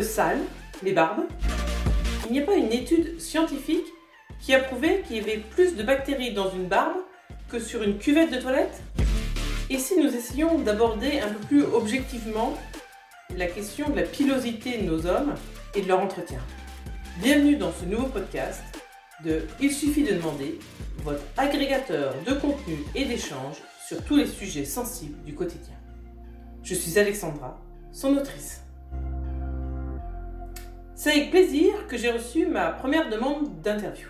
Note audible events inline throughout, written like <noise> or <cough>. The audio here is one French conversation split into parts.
sales, les barbes Il n'y a pas une étude scientifique qui a prouvé qu'il y avait plus de bactéries dans une barbe que sur une cuvette de toilette Et si nous essayons d'aborder un peu plus objectivement la question de la pilosité de nos hommes et de leur entretien Bienvenue dans ce nouveau podcast de Il suffit de demander, votre agrégateur de contenu et d'échange sur tous les sujets sensibles du quotidien. Je suis Alexandra, son autrice. C'est avec plaisir que j'ai reçu ma première demande d'interview.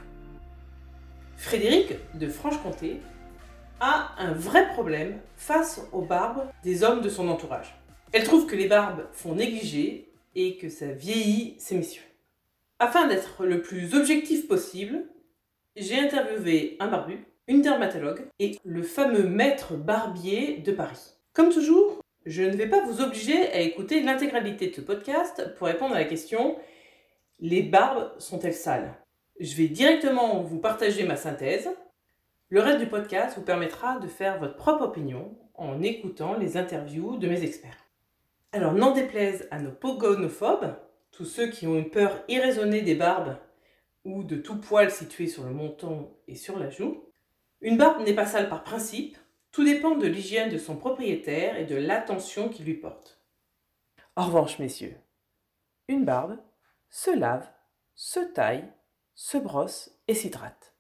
Frédéric de Franche-Comté a un vrai problème face aux barbes des hommes de son entourage. Elle trouve que les barbes font négliger et que ça vieillit ses messieurs. Afin d'être le plus objectif possible, j'ai interviewé un barbu, une dermatologue et le fameux maître barbier de Paris. Comme toujours, je ne vais pas vous obliger à écouter l'intégralité de ce podcast pour répondre à la question les barbes sont-elles sales? Je vais directement vous partager ma synthèse. Le reste du podcast vous permettra de faire votre propre opinion en écoutant les interviews de mes experts. Alors n'en déplaise à nos pogonophobes, tous ceux qui ont une peur irraisonnée des barbes ou de tout poil situé sur le menton et sur la joue, une barbe n'est pas sale par principe, tout dépend de l'hygiène de son propriétaire et de l'attention qu'il lui porte. En revanche, messieurs, une barbe se lave, se taille, se brosse et s'hydrate.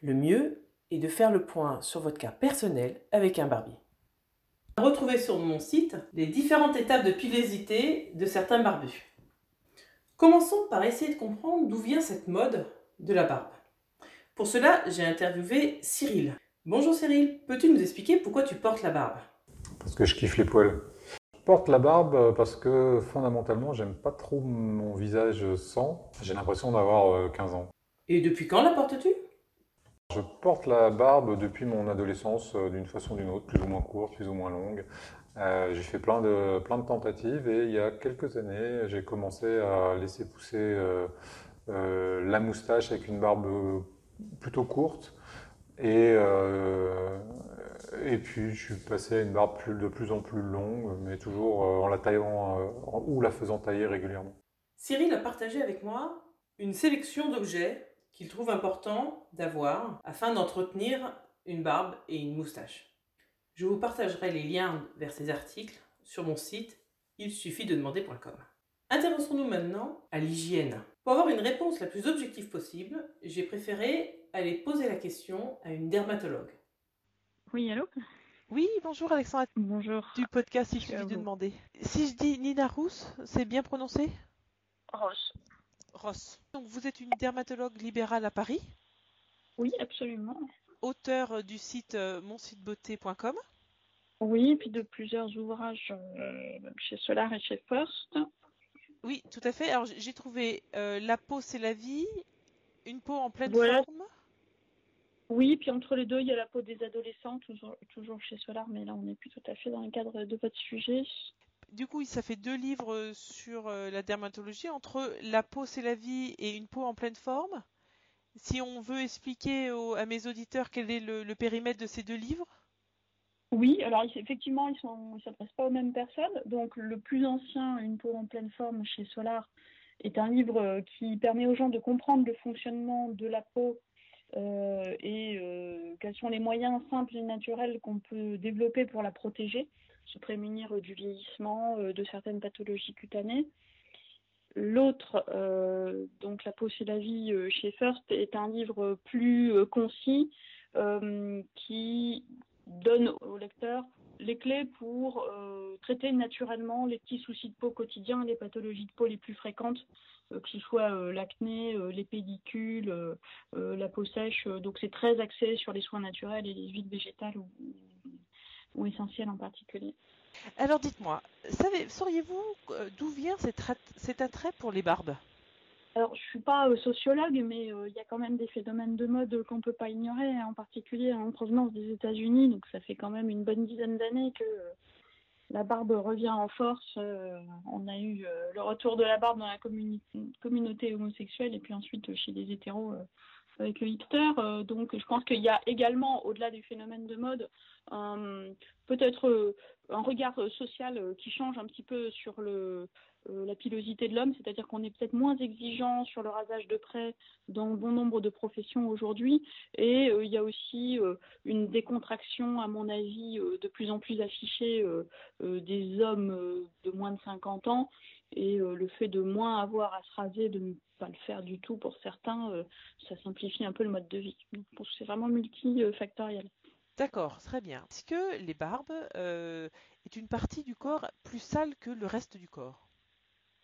Le mieux est de faire le point sur votre cas personnel avec un barbier. Retrouvez sur mon site les différentes étapes de pilosité de certains barbus. Commençons par essayer de comprendre d'où vient cette mode de la barbe. Pour cela, j'ai interviewé Cyril. Bonjour Cyril, peux-tu nous expliquer pourquoi tu portes la barbe? Parce que je kiffe les poils. Je porte la barbe parce que fondamentalement, j'aime pas trop mon visage sans. J'ai l'impression d'avoir 15 euh, ans. Et depuis quand la portes-tu? Je porte la barbe depuis mon adolescence euh, d'une façon ou d'une autre, plus ou moins courte, plus ou moins longue. Euh, j'ai fait plein de, plein de tentatives et il y a quelques années, j'ai commencé à laisser pousser la moustache avec une barbe plutôt courte. Et, et puis, je suis passé à une barbe de plus en plus longue, mais toujours euh, en la taillant euh, ou la faisant tailler régulièrement. Cyril a partagé avec moi une sélection d'objets qu'il trouve important d'avoir afin d'entretenir une barbe et une moustache. Je vous partagerai les liens vers ces articles sur mon site il suffit de demander.com. Intéressons-nous maintenant à l'hygiène. Pour avoir une réponse la plus objective possible, j'ai préféré aller poser la question à une dermatologue. Oui, allô? Oui, bonjour Alexandre. Bonjour. Du podcast, il suffit de demander. Si je dis Nina Rousse, c'est bien prononcé? Ross. Ross. Donc vous êtes une dermatologue libérale à Paris? Oui, absolument. Auteur euh, du site euh, monsitebeauté.com Oui, puis de plusieurs ouvrages euh, chez Solar et chez First. Oui, tout à fait. Alors j'ai trouvé La peau, c'est la vie, Une peau en pleine forme. Oui, puis entre les deux, il y a la peau des adolescents, toujours, toujours chez Solar, mais là, on n'est plus tout à fait dans le cadre de votre sujet. Du coup, ça fait deux livres sur euh, la dermatologie, entre La peau, c'est la vie et Une peau en pleine forme. Si on veut expliquer à mes auditeurs quel est le, périmètre de ces deux livres oui, alors effectivement, ils ne s'adressent pas aux mêmes personnes. Donc, le plus ancien, Une peau en pleine forme chez Solar, est un livre euh, qui permet aux gens de comprendre le fonctionnement de la peau et euh, quels sont les moyens simples et naturels qu'on peut développer pour la protéger, se prémunir du vieillissement, euh, de certaines pathologies cutanées. L'autre, donc La peau c'est la vie chez First, est un livre plus concis qui donne au lecteur les clés pour traiter naturellement les petits soucis de peau quotidiens, les pathologies de peau les plus fréquentes euh, que ce soit euh, l'acné, euh, les pédicules, la peau sèche. donc c'est très axé sur les soins naturels et les huiles végétales ou, essentielles en particulier. Alors dites-moi, sauriez-vous d'où vient cet, attrait pour les barbes? Alors, je suis pas sociologue, mais il y a quand même des phénomènes de mode qu'on peut pas ignorer, hein, en particulier en provenance des États-Unis. Donc, ça fait quand même une bonne dizaine d'années que la barbe revient en force. Euh, on a eu euh, le retour de la barbe dans la communauté homosexuelle et puis ensuite chez les hétéros, euh, avec le hipster. donc je pense qu'il y a également, au-delà du phénomène de mode, peut-être un regard social qui change un petit peu sur le, la pilosité de l'homme, c'est-à-dire qu'on est peut-être moins exigeant sur le rasage de près dans bon nombre de professions aujourd'hui. Et il y a aussi une décontraction, à mon avis, de plus en plus affichée des hommes de moins de 50 ans. Et le fait de moins avoir à se raser, de ne pas le faire du tout pour certains, ça simplifie un peu le mode de vie. Donc, je pense que c'est vraiment multifactoriel. D'accord, très bien. Est-ce que les barbes est une partie du corps plus sale que le reste du corps?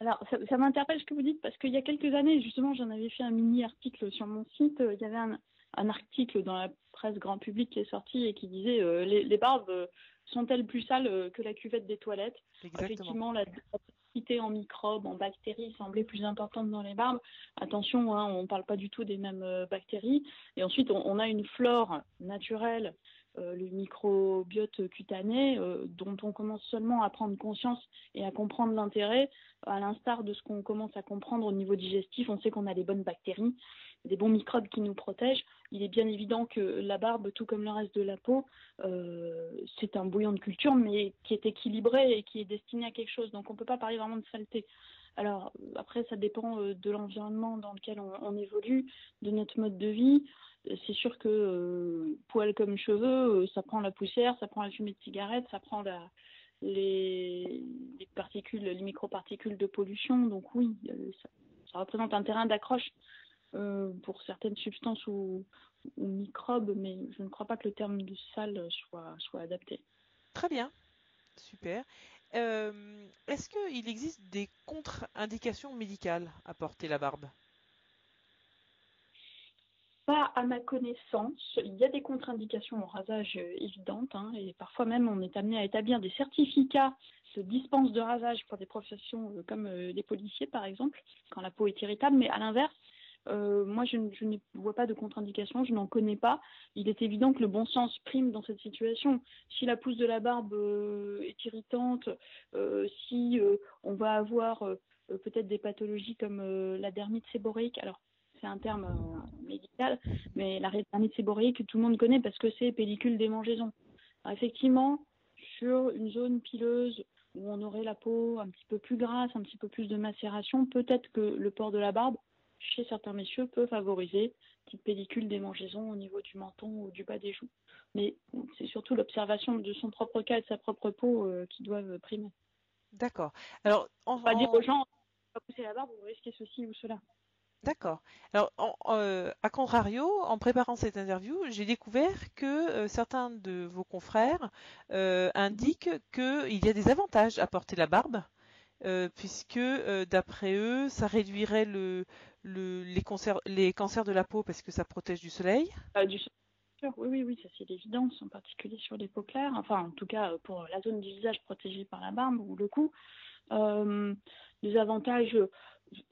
Alors, ça, m'interpelle ce que vous dites parce qu'il y a quelques années, justement, j'en avais fait un mini article sur mon site. Il y avait un, article dans la presse grand public qui est sorti et qui disait euh, les, barbes euh, sont-elles plus sales euh, que la cuvette des toilettes? Effectivement, la en microbes, en bactéries semblait plus importante dans les barbes. Attention, hein, on ne parle pas du tout des mêmes bactéries. Et ensuite, on a une flore naturelle euh, le microbiote cutané, euh, dont on commence seulement à prendre conscience et à comprendre l'intérêt, à l'instar de ce qu'on commence à comprendre au niveau digestif. On sait qu'on a des bonnes bactéries, des bons microbes qui nous protègent. Il est bien évident que la barbe, tout comme le reste de la peau, euh, c'est un bouillon de culture, mais qui est équilibré et qui est destiné à quelque chose. Donc on ne peut pas parler vraiment de saleté. Alors après, ça dépend de l'environnement dans lequel on, évolue, de notre mode de vie c'est sûr que euh, poils comme cheveux, euh, ça prend la poussière, ça prend la fumée de cigarette, ça prend les, particules, les microparticules de pollution. Donc oui, euh, ça, représente un terrain d'accroche pour certaines substances ou, microbes, mais je ne crois pas que le terme de sale soit, soit adapté. Très bien, super. Est-ce qu'il existe des contre-indications médicales à porter la barbe? Pas à ma connaissance. Il y a des contre-indications au rasage euh, évidentes hein, et parfois même on est amené à établir des certificats de dispense de rasage pour des professions euh, comme euh, les policiers par exemple, quand la peau est irritable. Mais à l'inverse, moi je, ne vois pas de contre-indication, je n'en connais pas. Il est évident que le bon sens prime dans cette situation. Si la pousse de la barbe est irritante, si on va avoir peut-être des pathologies comme la dermite séborique, alors c'est un terme euh, médical, mais la rétinitis séborrhéique, tout le monde connaît parce que c'est pellicule démangeaison. effectivement, sur une zone pileuse où on aurait la peau un petit peu plus grasse, un petit peu plus de macération, peut-être que le port de la barbe, chez certains messieurs, peut favoriser petite pellicule démangeaison au niveau du menton ou du bas des joues. Mais c'est surtout l'observation de son propre cas et de sa propre peau euh, qui doivent primer. D'accord. Alors, on va dire aux gens, pas pousser la barbe, vous risquez ceci ou cela. D'accord. Alors, euh, à contrario, en préparant cette interview, j'ai découvert que euh, certains de vos confrères euh, indiquent qu'il y a des avantages à porter la barbe, puisque d'après eux, ça réduirait le, les, les, cancers de la peau parce que ça protège du soleil. du soleil. Oui, oui, oui, ça c'est l'évidence, en particulier sur les peaux claires. Enfin, en tout cas, pour la zone du visage protégée par la barbe ou le cou. des avantages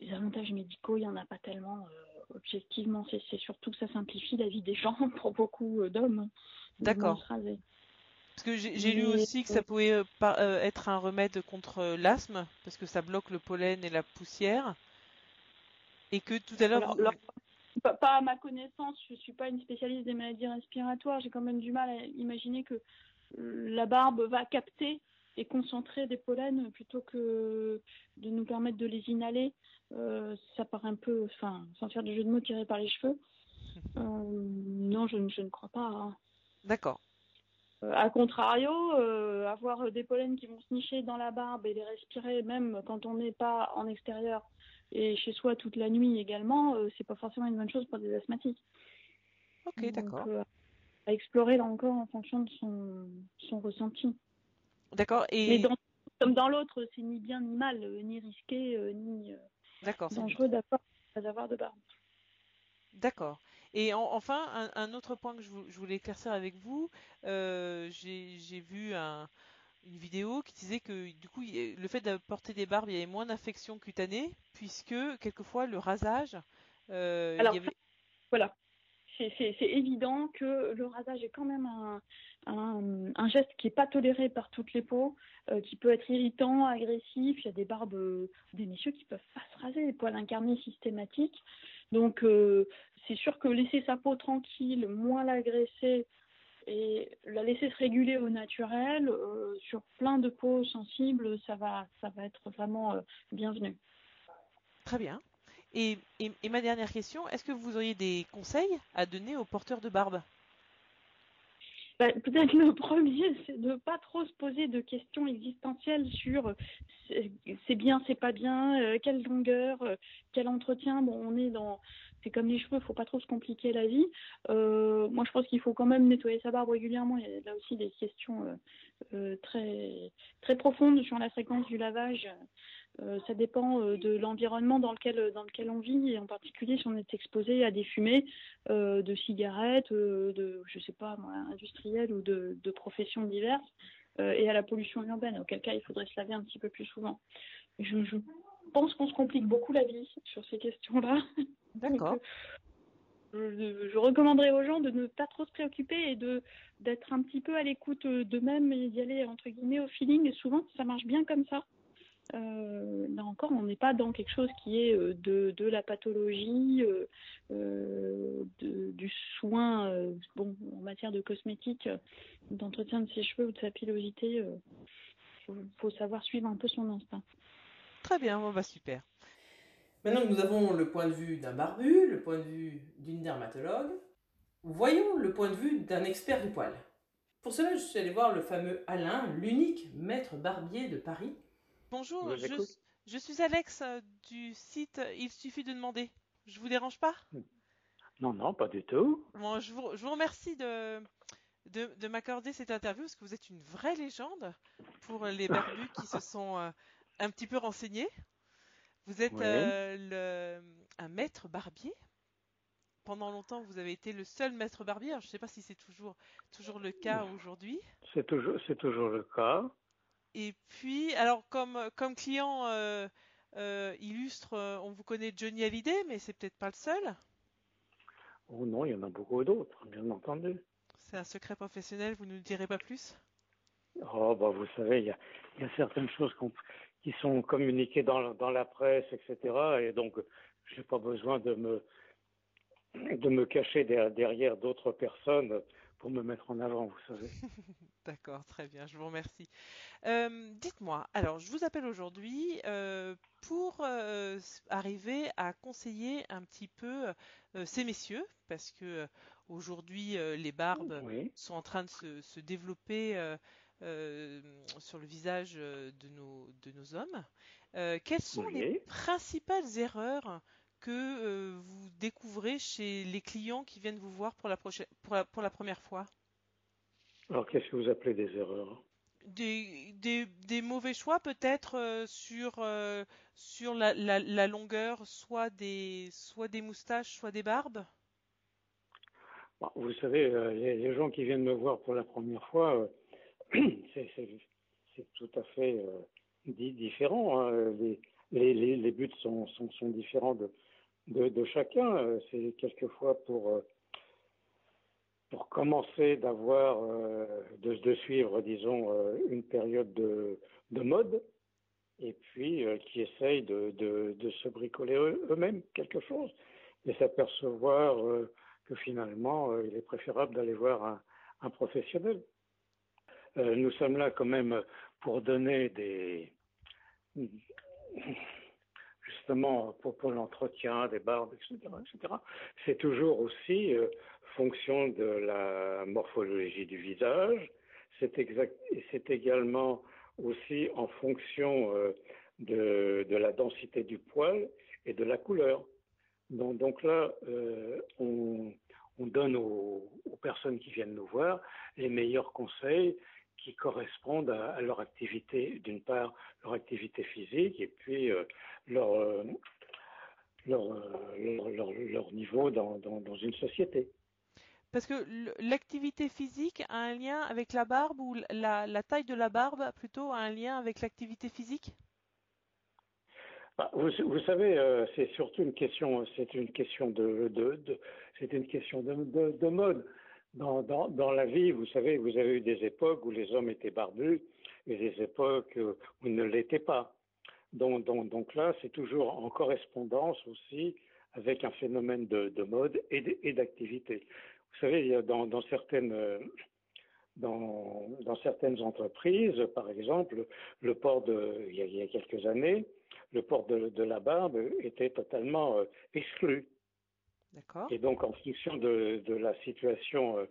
les avantages médicaux, il n'y en a pas tellement. Euh, objectivement, c'est surtout que ça simplifie la vie des gens <laughs> pour beaucoup euh, d'hommes. D'accord. Parce que j'ai lu aussi que ça pouvait euh, être un remède contre l'asthme, parce que ça bloque le pollen et la poussière. Et que tout à l'heure. Pas à ma connaissance, je ne suis pas une spécialiste des maladies respiratoires. J'ai quand même du mal à imaginer que la barbe va capter et concentrer des pollens plutôt que de nous permettre de les inhaler. Euh, ça paraît un peu, enfin, sans faire de jeu de mots tiré par les cheveux. Euh, non, je, ne crois pas. Hein. D'accord. Euh, a contrario, avoir des pollens qui vont se nicher dans la barbe et les respirer même quand on n'est pas en extérieur et chez soi toute la nuit également, c'est pas forcément une bonne chose pour des asthmatiques. Ok, d'accord. à explorer là encore en fonction de son, son ressenti. D'accord. Et... Mais comme dans l'autre, c'est ni bien ni mal, ni risqué, ni. Dangereux d'avoir de barbe. D'accord. Et enfin, un, autre point que je, voulais éclaircir avec vous, euh, j'ai vu une vidéo qui disait que du coup, le fait de porter des barbes, il y avait moins d'infections cutanées, puisque quelquefois le rasage. Euh, Alors, voilà c'est évident que le rasage est quand même un, geste qui n'est pas toléré par toutes les peaux, euh, qui peut être irritant, agressif. Il y a des barbes, des messieurs qui peuvent pas se raser, des poils incarnés systématiques. Donc c'est sûr que laisser sa peau tranquille, moins l'agresser et la laisser se réguler au naturel sur plein de peaux sensibles, ça va, ça va être vraiment bienvenu. Très bien. Et, ma dernière question, est-ce que vous auriez des conseils à donner aux porteurs de barbe? Bah, Peut-être le premier, c'est de pas trop se poser de questions existentielles sur c'est bien, c'est pas bien, euh, quelle longueur, euh, quel entretien. Bon, on est dans, c'est comme les cheveux, il faut pas trop se compliquer la vie. Euh, moi, je pense qu'il faut quand même nettoyer sa barbe régulièrement. Il y a là aussi des questions très très profondes sur la fréquence du lavage. Euh, ça dépend euh, de l'environnement dans lequel, dans lequel on vit, et en particulier si on est exposé à des fumées euh, de cigarettes, de, je sais pas, moi, industrielles ou de, de professions diverses, et à la pollution urbaine, auquel cas il faudrait se laver un petit peu plus souvent. Je, je pense qu'on se complique beaucoup la vie sur ces questions-là. <laughs> D'accord. je, je, recommanderais aux gens de ne pas trop se préoccuper et de d'être un petit peu à l'écoute d'eux-mêmes et d'y aller entre guillemets au feeling. Et souvent, ça marche bien comme ça. Euh, là encore, on n'est pas dans quelque chose qui est euh, de, de la pathologie, euh, euh de, du soin bon, en matière de cosmétique, d'entretien de ses cheveux ou de sa pilosité. Il faut, savoir suivre un peu son instinct. Très bien, on va super. Maintenant que nous avons le point de vue d'un barbu, le point de vue d'une dermatologue, voyons le point de vue d'un expert du poil. Pour cela, je suis allé voir le fameux Alain, l'unique maître barbier de Paris, Bonjour, je, suis Alex euh, du site Il suffit de demander. Je vous dérange pas? Non, non, pas du tout. Bon, je, vous, remercie de, de, m'accorder cette interview parce que vous êtes une vraie légende pour les barbus qui se sont euh, un petit peu renseignés. Vous êtes euh, un maître barbier. Pendant longtemps, vous avez été le seul maître barbier. je ne sais pas si c'est toujours, toujours le cas aujourd'hui. C'est toujours, c'est toujours le cas. Et puis, alors comme, comme client euh, euh, illustre, euh, on vous connaît Johnny Hallyday, mais c'est peut-être pas le seul. Oh non, il y en a beaucoup d'autres, bien entendu. C'est un secret professionnel, vous ne nous direz pas plus? Oh, bah vous savez, il y a, y a, certaines choses qui sont communiquées dans, dans la presse, etc. Et donc, je n'ai pas besoin de me, de me cacher derrière d'autres personnes pour me mettre en avant, vous savez. <laughs> D'accord, très bien, je vous remercie. Euh, dites-moi, alors je vous appelle aujourd'hui euh, pour euh, arriver à conseiller un petit peu ces messieurs, parce que aujourd'hui les barbes sont en train de se, développer. sur le visage de nos, de nos hommes. quelles sont les principales erreurs que euh, vous découvrez chez les clients qui viennent vous voir pour la, prochaine, pour pour la première fois Alors, qu'est-ce que vous appelez des erreurs? Des, des, mauvais choix peut-être euh, sur, euh, sur la, la, longueur soit des, soit des moustaches, soit des barbes? Bah, Vous savez, les, gens qui viennent me voir pour la première fois, <clears throat> c'est tout à fait différent. Hein. Les, les, les, buts sont, sont, sont différents de, de, chacun. Euh, c'est quelquefois pour euh, pour commencer d'avoir euh, de, suivre, disons, une période de, de mode, et puis qui essayent de, de, se bricoler eux-mêmes quelque chose, et s'apercevoir que finalement, il est préférable d'aller voir un professionnel. nous sommes là quand même pour donner des justement pour, l'entretien des barbes, etc., etc. C'est toujours aussi euh, fonction de la morphologie du visage. C'est également aussi en fonction euh, de, la densité du poil et de la couleur. Donc, là, euh, on, on, donne aux, personnes qui viennent nous voir les meilleurs conseils qui correspondent à, leur activité, d'une part leur activité physique et puis euh, leur, euh, euh, leur, niveau dans, dans, dans, une société. Parce que l'activité physique a un lien avec la barbe ou la, la taille de la barbe plutôt a un lien avec l'activité physique? Bah, vous, vous, savez, c'est surtout une question, c'est une question de, de, de c'est une question de, de, mode dans, la vie, vous savez, vous avez eu des époques où les hommes étaient barbus et des époques où ils ne l'étaient pas. Donc, là, c'est toujours en correspondance aussi avec un phénomène de, mode et d'activité. Vous savez, dans, certaines entreprises, par exemple, le port de, il y a, quelques années, le port de, de, la barbe était totalement euh, exclu. Et donc, en fonction de, la situation euh,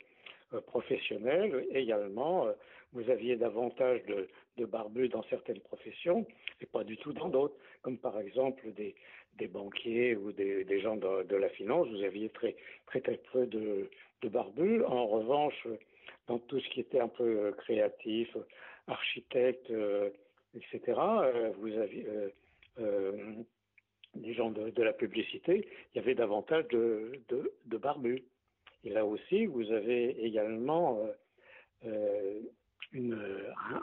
euh, professionnelle, également, vous aviez davantage de, de, barbus dans certaines professions et pas du tout dans d'autres, comme par exemple des, banquiers ou des, gens de, la finance, vous aviez très très peu de, barbus. En revanche, dans tout ce qui était un peu créatif, architecte, etc., vous aviez gens de, la publicité, il y avait davantage de, de, barbus. Et là aussi, vous avez également euh, euh, une,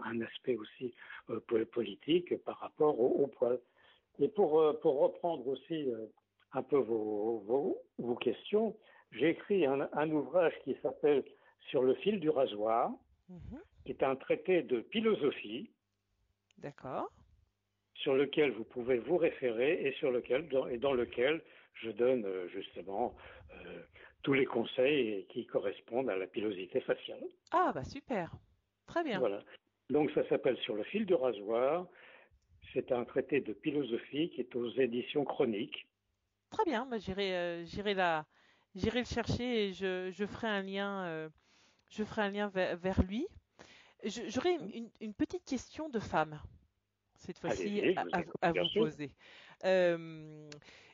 un, aspect aussi euh, politique par rapport au, poil. Et pour, pour reprendre aussi un peu vos, vos, questions, j'ai écrit un, un, ouvrage qui s'appelle Sur le fil du rasoir, mhm. qui est un traité de philosophie. D'accord sur lequel vous pouvez vous référer et sur lequel dans, et dans lequel je donne euh, justement euh, tous les conseils qui correspondent à la pilosité faciale. Ah bah super, très bien. Voilà. Donc ça s'appelle Sur le fil du rasoir. C'est un traité de philosophie qui est aux éditions chroniques. Très bien, bah, j'irai euh, j'irai la j'irai le chercher et je, je ferai un lien je ferai un lien vers, lui. J'aurais une, une petite question de femme cette fois-ci à, vous poser. Euh,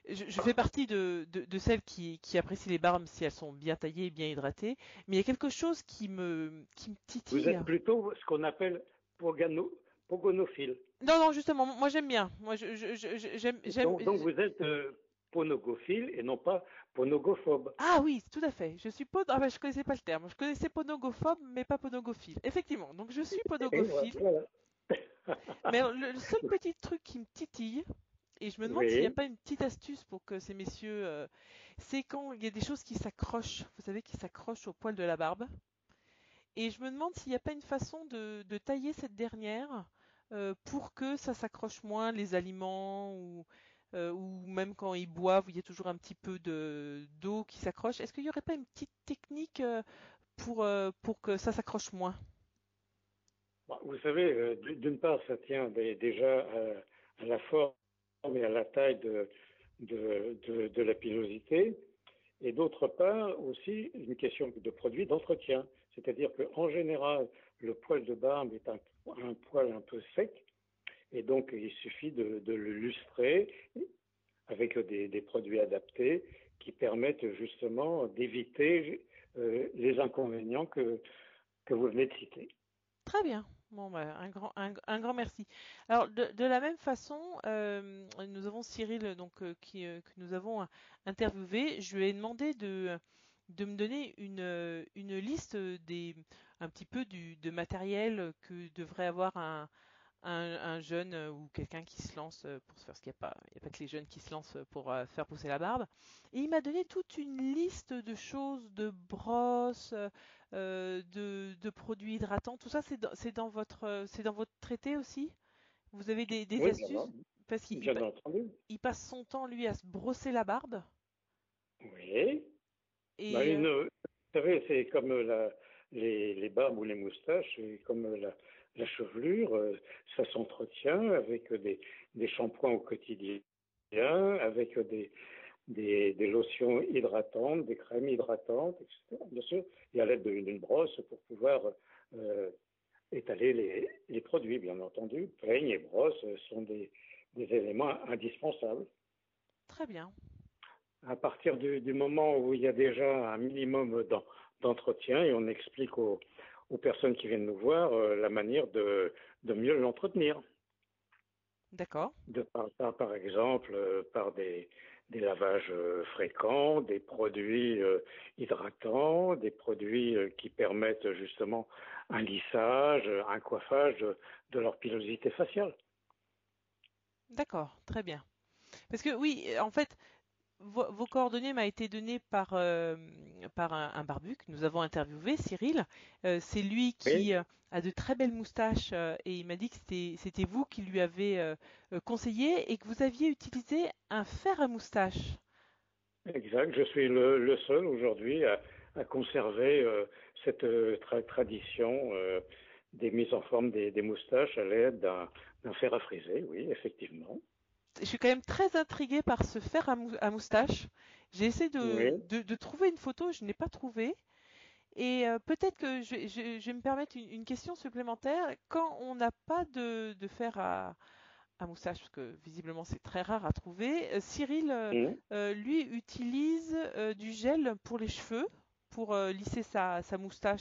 je, fais partie de, celles qui, apprécient les barbes si elles sont bien taillées et bien hydratées, mais il y a quelque chose qui me, qui me titille. Vous êtes plutôt ce qu'on appelle pogonophile. Non, non, justement, moi j'aime bien. Moi, j'aime. Donc, donc, vous êtes euh, ponogophile et non pas ponogophobe. Ah oui, tout à fait. Je suis pod... ah ben, je connaissais pas le terme. Je connaissais ponogophobe, mais pas ponogophile. Effectivement. Donc je suis ponogophile. Mais le, seul petit truc qui me titille, et je me demande s'il n'y a pas une petite astuce pour que ces messieurs, euh, c'est quand il y a des choses qui s'accrochent, vous savez, qui s'accrochent au poil de la barbe. Et je me demande s'il n'y a pas une façon de, tailler cette dernière euh, pour que ça s'accroche moins, les aliments ou, euh, ou même quand ils boivent, il y a toujours un petit peu de d'eau qui s'accroche. Est-ce qu'il n'y aurait pas une petite technique pour, pour que ça s'accroche moins? Vous savez, euh, d'une part, ça tient déjà à, la forme et à la taille de, la pilosité, et d'autre part aussi une question de produit d'entretien. C'est-à-dire qu'en général, le poil de barbe est un, poil un peu sec, et donc il suffit de, le lustrer avec des, des, produits adaptés qui permettent justement d'éviter euh, les inconvénients que, que vous venez de citer. Très bien. Bon, bah, un, grand, merci. Alors, de, la même façon, euh, nous avons Cyril, donc, euh, qui, euh, que nous avons interviewé. Je lui ai demandé de, me donner une, une liste des, un petit peu du, de matériel que devrait avoir un, un, jeune euh, ou quelqu'un qui se lance euh, pour se faire ce qu'il n'y a pas, il n'y a pas que les jeunes qui se lancent pour euh, faire pousser la barbe. Et il m'a donné toute une liste de choses, de brosses, de, de, produits hydratants. Tout ça, c'est dans, c'est dans votre, c'est dans votre traité aussi? Vous avez des, des astuces? parce qu'il il, passe son temps lui à se brosser la barbe. Oui. Et bah, vous savez, c'est comme la, les, les barbes ou les moustaches, c'est comme la, la chevelure, euh, ça s'entretient avec des, des shampoings au quotidien, avec des, des, des, lotions hydratantes, des crèmes hydratantes, etc. Bien sûr, et à l'aide d'une brosse pour pouvoir euh, étaler les, les, produits, bien entendu. Peigne et brosse sont des, des éléments indispensables. Très bien. À partir du, du, moment où il y a déjà un minimum d'entretien et on explique aux, aux personnes qui viennent nous voir euh, la manière de, de mieux l'entretenir. D'accord. De par, par, exemple euh, par des, des lavages euh, fréquents, des produits hydratants, des produits qui permettent justement un lissage, un coiffage de leur pilosité faciale. D'accord, très bien. Parce que oui, en fait, vos, coordonnées m'ont été données par, euh, par un, barbu que nous avons interviewé, Cyril. Euh, c'est lui qui euh, a de très belles moustaches et il m'a dit que c'était vous qui lui avez conseillé et que vous aviez utilisé un fer à moustache. Exact. Je suis le, seul aujourd'hui à, conserver euh, cette tradition euh, des mises en forme des, moustaches à l'aide d'un fer à friser. Oui, effectivement. Je suis quand même très intriguée par ce fer à, moustache. J'ai essayé de, trouver une photo, je n'ai pas trouvé. Et peut-être que je, vais me permettre une, question supplémentaire. Quand on n'a pas de, fer à, à moustache, parce que visiblement c'est très rare à trouver. Euh, Cyril, euh, euh, lui, utilise du gel pour les cheveux, pour lisser sa, moustache.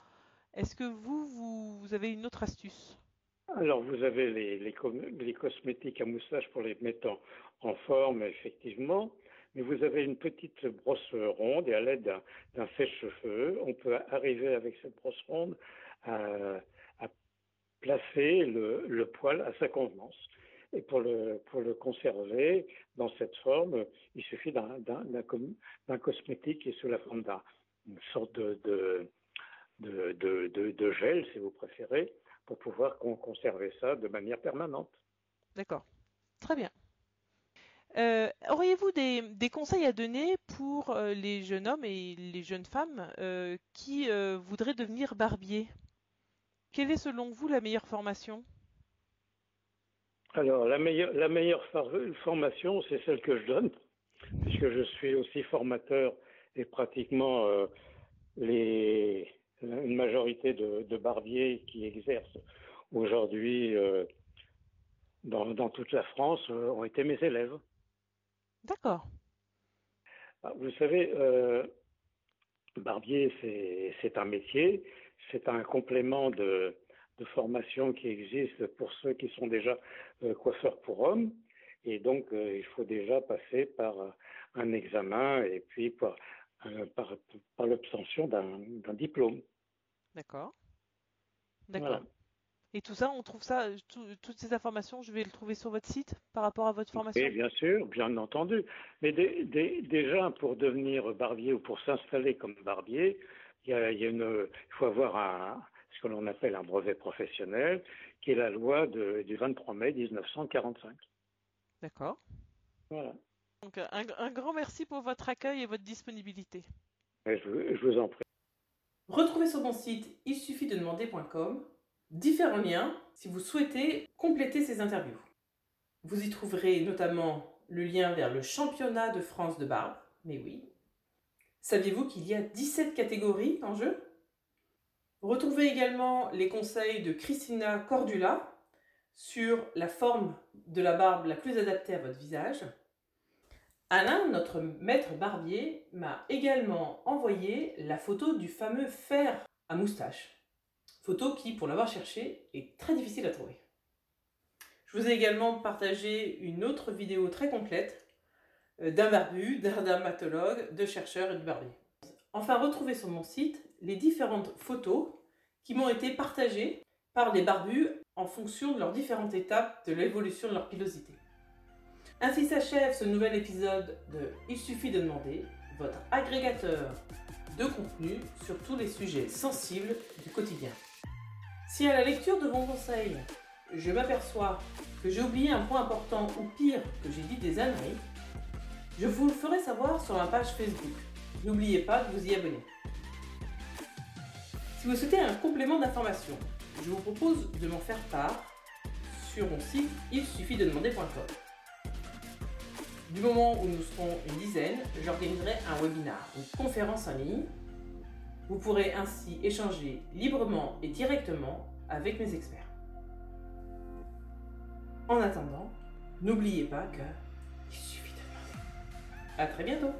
Est-ce que vous, vous, avez une autre astuce? Alors, vous avez les, cosmétiques à moustache pour les mettre en, forme, effectivement. Mais vous avez une petite brosse ronde et à l'aide d'un sèche-cheveux, on peut arriver avec cette brosse ronde à, placer le, poil à sa convenance. Et pour le, conserver dans cette forme, il suffit d'un cosmétique qui est sous la forme d'une sorte de, gel, si vous préférez, pour pouvoir conserver ça de manière permanente. D'accord. Très bien. Euh, auriez-vous des, des, conseils à donner pour euh, les jeunes hommes et les jeunes femmes euh, qui voudraient devenir barbiers? Quelle est selon vous la meilleure formation? Alors, la meilleure, la meilleure formation, c'est celle que je donne, puisque je suis aussi formateur et pratiquement les, une majorité de, barbiers qui exercent aujourd'hui euh, dans, toute la France euh, ont été mes élèves. D'accord. Ah, vous savez, barbier, c'est un métier, c'est un complément de, de formation qui existe pour ceux qui sont déjà euh, coiffeurs pour hommes. Et donc, euh, il faut déjà passer par euh, un examen et puis par, par, par l'obtention d'un diplôme. D'accord. D'accord. Et tout ça, on trouve ça, toutes ces informations, je vais le trouver sur votre site par rapport à votre formation? Oui, bien sûr, bien entendu. Mais déjà, pour devenir barbier ou pour s'installer comme barbier, il, y a, il, y a une, il faut avoir un, ce que l'on appelle un brevet professionnel, qui est la loi du 23 mai 1945. D'accord. Voilà. Donc un, grand merci pour votre accueil et votre disponibilité. je, vous en prie. Retrouvez sur mon site il suffit de demander.com différents liens si vous souhaitez compléter ces interviews. Vous y trouverez notamment le lien vers le championnat de France de barbe, mais oui. Saviez-vous qu'il y a 17 catégories en jeu? Retrouvez également les conseils de Christina Cordula sur la forme de la barbe la plus adaptée à votre visage. Alain, notre maître barbier, m'a également envoyé la photo du fameux fer à moustache. Photo qui, pour l'avoir cherché, est très difficile à trouver. Je vous ai également partagé une autre vidéo très complète euh, d'un barbu, <laughs> d'un dermatologue, de chercheurs et de barbier. Enfin, retrouvez sur mon site les différentes photos qui m'ont été partagées par les barbus en fonction de leurs différentes étapes de l'évolution de leur pilosité. Ainsi s'achève ce nouvel épisode de Il suffit de demander, votre agrégateur de contenu sur tous les sujets sensibles du quotidien. Si à la lecture de vos conseils, je m'aperçois que j'ai oublié un point important ou pire que j'ai dit des âneries, je vous le ferai savoir sur ma page Facebook. N'oubliez pas de vous y abonner. Si vous souhaitez un complément d'information, je vous propose de m'en faire part sur mon site il suffit de demander.com. Du moment où nous serons une dizaine, j'organiserai un webinar, une conférence en ligne. Vous pourrez ainsi échanger librement et directement avec mes experts. En attendant, n'oubliez pas que il suffit de demander. A très bientôt